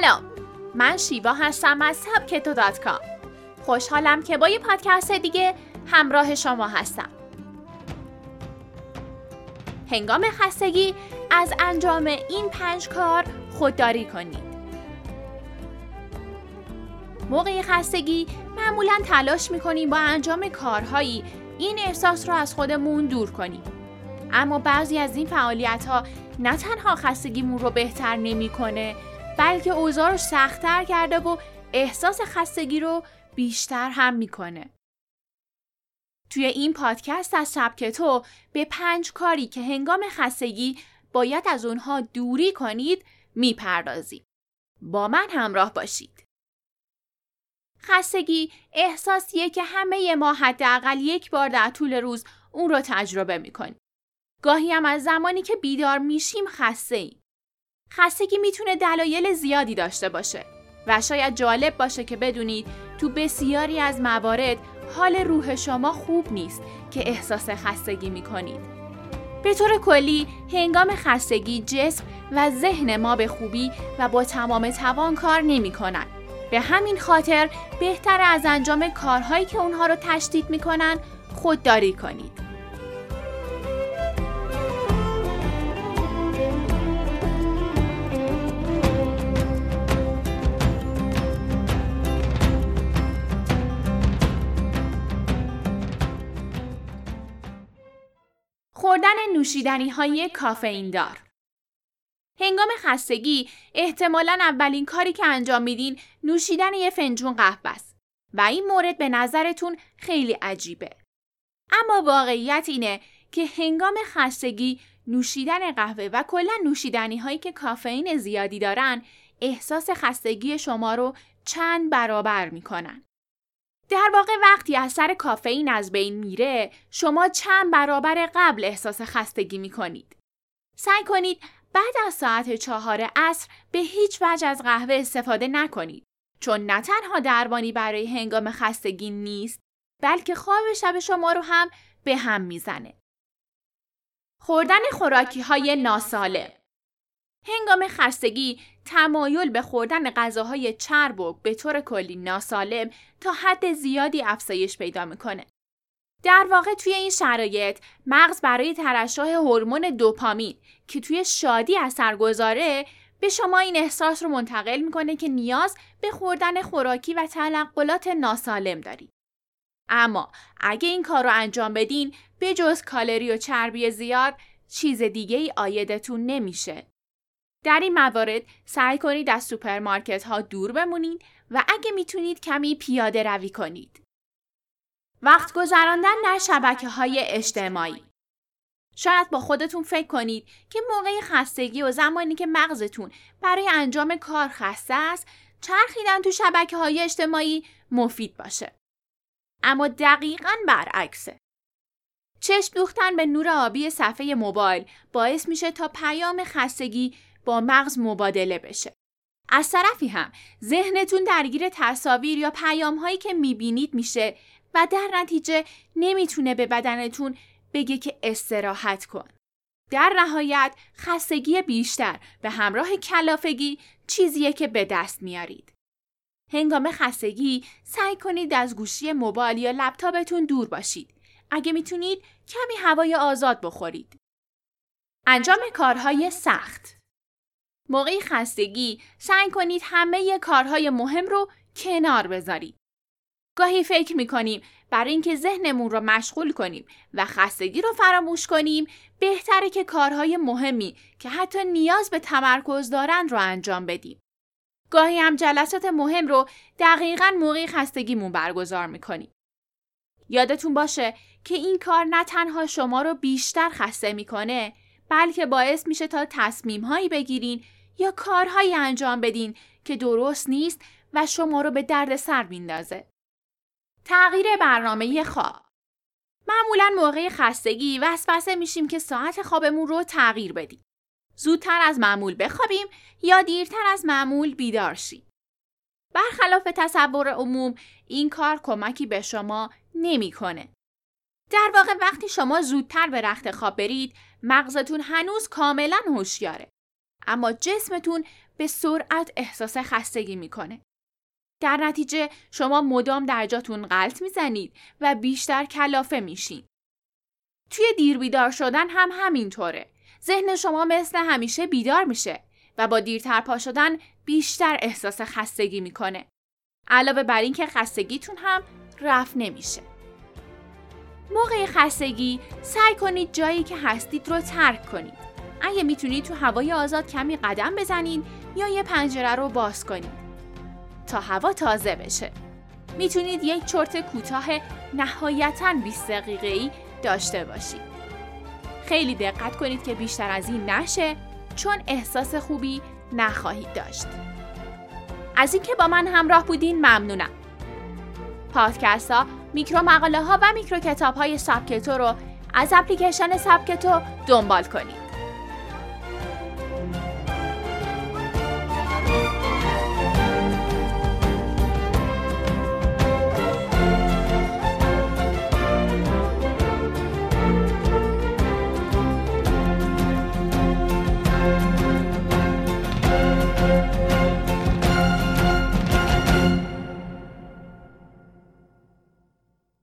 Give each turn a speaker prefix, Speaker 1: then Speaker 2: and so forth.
Speaker 1: سلام. من شیوا هستم از سبکتو دات کام. خوشحالم که با یه پادکست دیگه همراه شما هستم. هنگام خستگی از انجام این پنج کار خودداری کنید. موقع خستگی معمولا تلاش می‌کنیم با انجام کارهایی این احساس رو از خودمون دور کنیم. اما بعضی از این فعالیت ها نه تنها خستگیمون رو بهتر نمی‌کنه بلکه اوضاع رو سختتر کرده و احساس خستگی رو بیشتر هم می‌کنه. توی این پادکست از سبک تو به پنج کاری که هنگام خستگی باید از اونها دوری کنید می‌پردازیم. با من همراه باشید. خستگی احساسیه که همه ما حداقل یک بار در طول روز اون رو تجربه می‌کنیم. گاهی هم از زمانی که بیدار میشیم خسته ایم. خستگی می‌تونه دلایل زیادی داشته باشه و شاید جالب باشه که بدونید تو بسیاری از موارد حال روح شما خوب نیست که احساس خستگی می‌کنید. به طور کلی هنگام خستگی جسم و ذهن ما به خوبی و با تمام توان کار نمی کنن. به همین خاطر بهتر از انجام کارهایی که اونها رو تشدید می‌کنن خودداری کنید. نوشیدنی های کافئین دار هنگام خستگی احتمالا اولین کاری که انجام میدین نوشیدن یه فنجون قهوه است و این مورد به نظرتون خیلی عجیبه. اما واقعیت اینه که هنگام خستگی نوشیدن قهوه و کلا نوشیدنی هایی که کافئین زیادی دارن احساس خستگی شما رو چند برابر می‌کنن. در واقع وقتی اثر کافئین از بین میره شما چند برابر قبل احساس خستگی می‌کنید. سعی کنید بعد از ساعت چهار عصر به هیچ وجه از قهوه استفاده نکنید چون نه تنها دربانی برای هنگام خستگی نیست بلکه خواب شب شما رو هم به هم می‌زنه. خوردن خوراکی های ناسالم هنگام خستگی تمایل به خوردن غذاهای چرب و به طور کلی ناسالم تا حد زیادی افزایش پیدا می‌کنه. در واقع توی این شرایط مغز برای ترشح هورمون دوپامین که توی شادی اثر گذاره به شما این احساس رو منتقل می‌کنه که نیاز به خوردن خوراکی و تنقلات ناسالم دارید. اما اگه این کار رو انجام بدین به جز کالری و چربی زیاد چیز دیگه ای عایدتون نمیشه. در این موارد سعی کنید از سوپرمارکت ها دور بمونید و اگه می‌تونید کمی پیاده روی کنید. وقت گذراندن در شبکه های اجتماعی شاید با خودتون فکر کنید که موقع خستگی و زمانی که مغزتون برای انجام کار خسته است چرخیدن تو شبکه های اجتماعی مفید باشه. اما دقیقا برعکسه. چشم دوختن به نور آبی صفحه موبایل باعث میشه تا پیام خستگی با مغز مبادله بشه. از طرفی هم ذهنتون درگیر تصاویر یا پیام هایی که می‌بینید میشه و در نتیجه نمی‌تونه به بدنتون بگه که استراحت کن. در نهایت خستگی بیشتر به همراه کلافگی چیزیه که به دست میارید. هنگام خستگی سعی کنید از گوشی موبایل یا لپتاپتون دور باشید. اگه می‌تونید کمی هوای آزاد بخورید. انجام کارهای سخت موقع خستگی سعی کنید همه کارهای مهم رو کنار بذارید. گاهی فکر می‌کنیم برای اینکه ذهنمون رو مشغول کنیم و خستگی رو فراموش کنیم بهتره که کارهای مهمی که حتی نیاز به تمرکز دارن رو انجام بدیم. گاهی هم جلسات مهم رو دقیقا موقع خستگیمون برگزار می‌کنیم. یادتون باشه که این کار نه تنها شما رو بیشتر خسته می‌کنه بلکه باعث میشه تا تصمیم هایی بگیرین یا کارهایی انجام بدین که درست نیست و شما رو به درد سر میندازه. تغییر برنامه خواب معمولا موقع خستگی وسوسه میشیم که ساعت خوابمون رو تغییر بدیم. زودتر از معمول بخوابیم یا دیرتر از معمول بیدار شیم. برخلاف تصور عموم این کار کمکی به شما نمی‌کنه. در واقع وقتی شما زودتر به رخت خواب برید مغزتون هنوز کاملا هوشیاره اما جسمتون به سرعت احساس خستگی می‌کنه. در نتیجه شما مدام در جاتون غلط می‌زنید و بیشتر کلافه میشین. توی دیر بیدار شدن هم همینطوره. ذهن شما مثل همیشه بیدار میشه و با دیرتر پا شدن بیشتر احساس خستگی می‌کنه. علاوه بر اینکه خستگیتون هم رفت نمیشه. موقع خستگی سعی کنید جایی که هستید رو ترک کنید. اگه می‌تونید تو هوای آزاد کمی قدم بزنید یا یه پنجره رو باز کنید تا هوا تازه بشه. می‌تونید یک چرت کوتاه نهایتا 20 دقیقه ای داشته باشید. خیلی دقت کنید که بیشتر از این نشه چون احساس خوبی نخواهید داشت. از اینکه با من همراه بودین ممنونم. پادکست ها، میکرو مقاله ها و میکرو کتاب های سبکتو رو از اپلیکیشن سبکتو دنبال کنید.